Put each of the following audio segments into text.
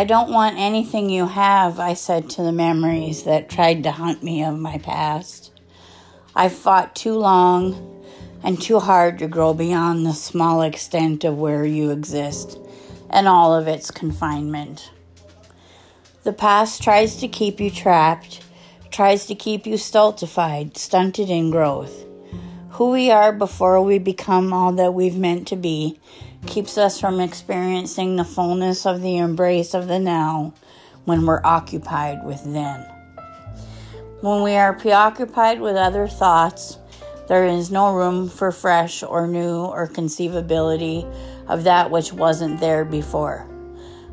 I don't want anything you have, I said to the memories that tried to hunt me of my past. I've fought too long and too hard to grow beyond the small extent of where you exist and all of its confinement. The past tries to keep you trapped, tries to keep you stultified, stunted in growth. Who we are before we become all that we've meant to be keeps us from experiencing the fullness of the embrace of the now when we're occupied with then. When we are preoccupied with other thoughts, there is no room for fresh or new or conceivability of that which wasn't there before.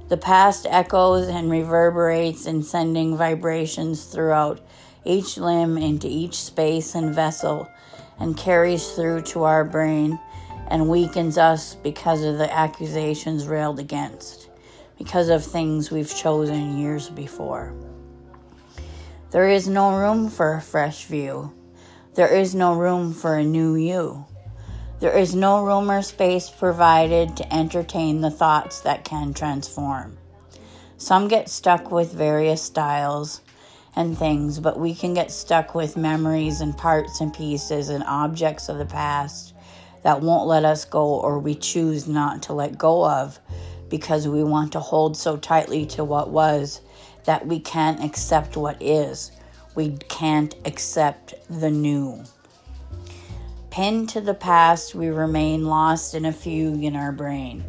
The past echoes and reverberates in sending vibrations throughout each limb into each space and vessel and carries through to our brain and weakens us because of the accusations railed against, because of things we've chosen years before. There is no room for a fresh view. There is no room for a new you. There is no room or space provided to entertain the thoughts that can transform. Some get stuck with various styles and things, but we can get stuck with memories and parts and pieces and objects of the past that won't let us go or we choose not to let go of because we want to hold so tightly to what was that we can't accept what is. We can't accept the new. Pinned to the past, we remain lost in a fugue in our brain.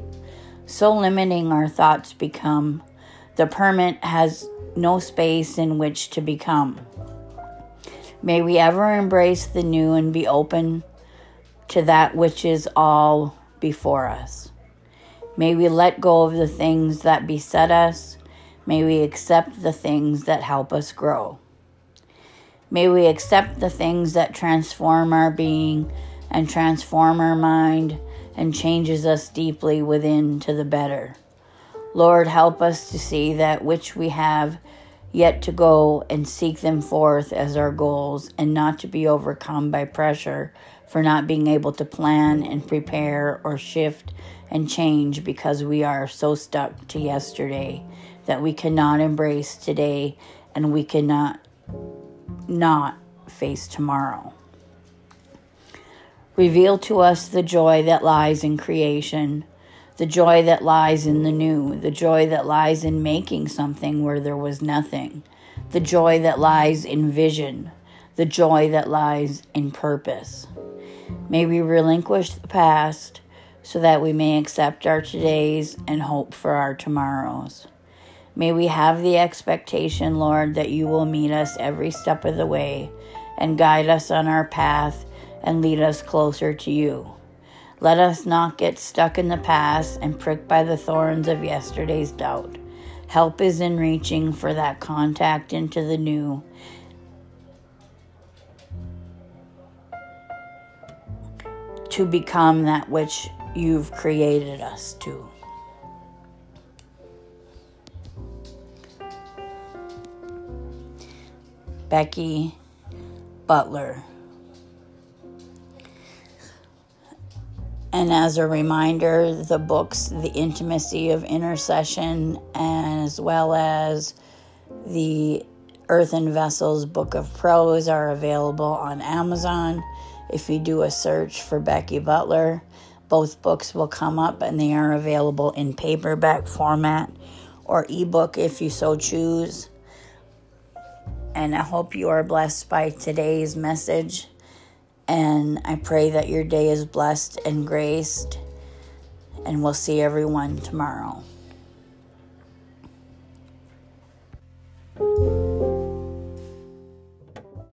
So limiting our thoughts become, the permit has no space in which to become. May we ever embrace the new and be open to that which is all before us. May we let go of the things that beset us. May we accept the things that help us grow. May we accept the things that transform our being and transform our mind and changes us deeply within to the better. Lord, help us to see that which we have yet to go and seek them forth as our goals and not to be overcome by pressure for not being able to plan and prepare or shift and change because we are so stuck to yesterday that we cannot embrace today and we cannot not face tomorrow. Reveal to us the joy that lies in creation, the joy that lies in the new, the joy that lies in making something where there was nothing, the joy that lies in vision, the joy that lies in purpose. May we relinquish the past so that we may accept our todays and hope for our tomorrows. May we have the expectation, Lord, that you will meet us every step of the way and guide us on our path and lead us closer to you. Let us not get stuck in the past and pricked by the thorns of yesterday's doubt. Help is in reaching for that contact into the new. To become that which you've created us to. Becky Butler. And as a reminder, the books, The Intimacy of Intercession, as well as the Earthen Vessels Book of Prose, are available on Amazon. If you do a search for Becky Butler, both books will come up and they are available in paperback format or ebook if you so choose. And I hope you are blessed by today's message. And I pray that your day is blessed and graced. And we'll see everyone tomorrow.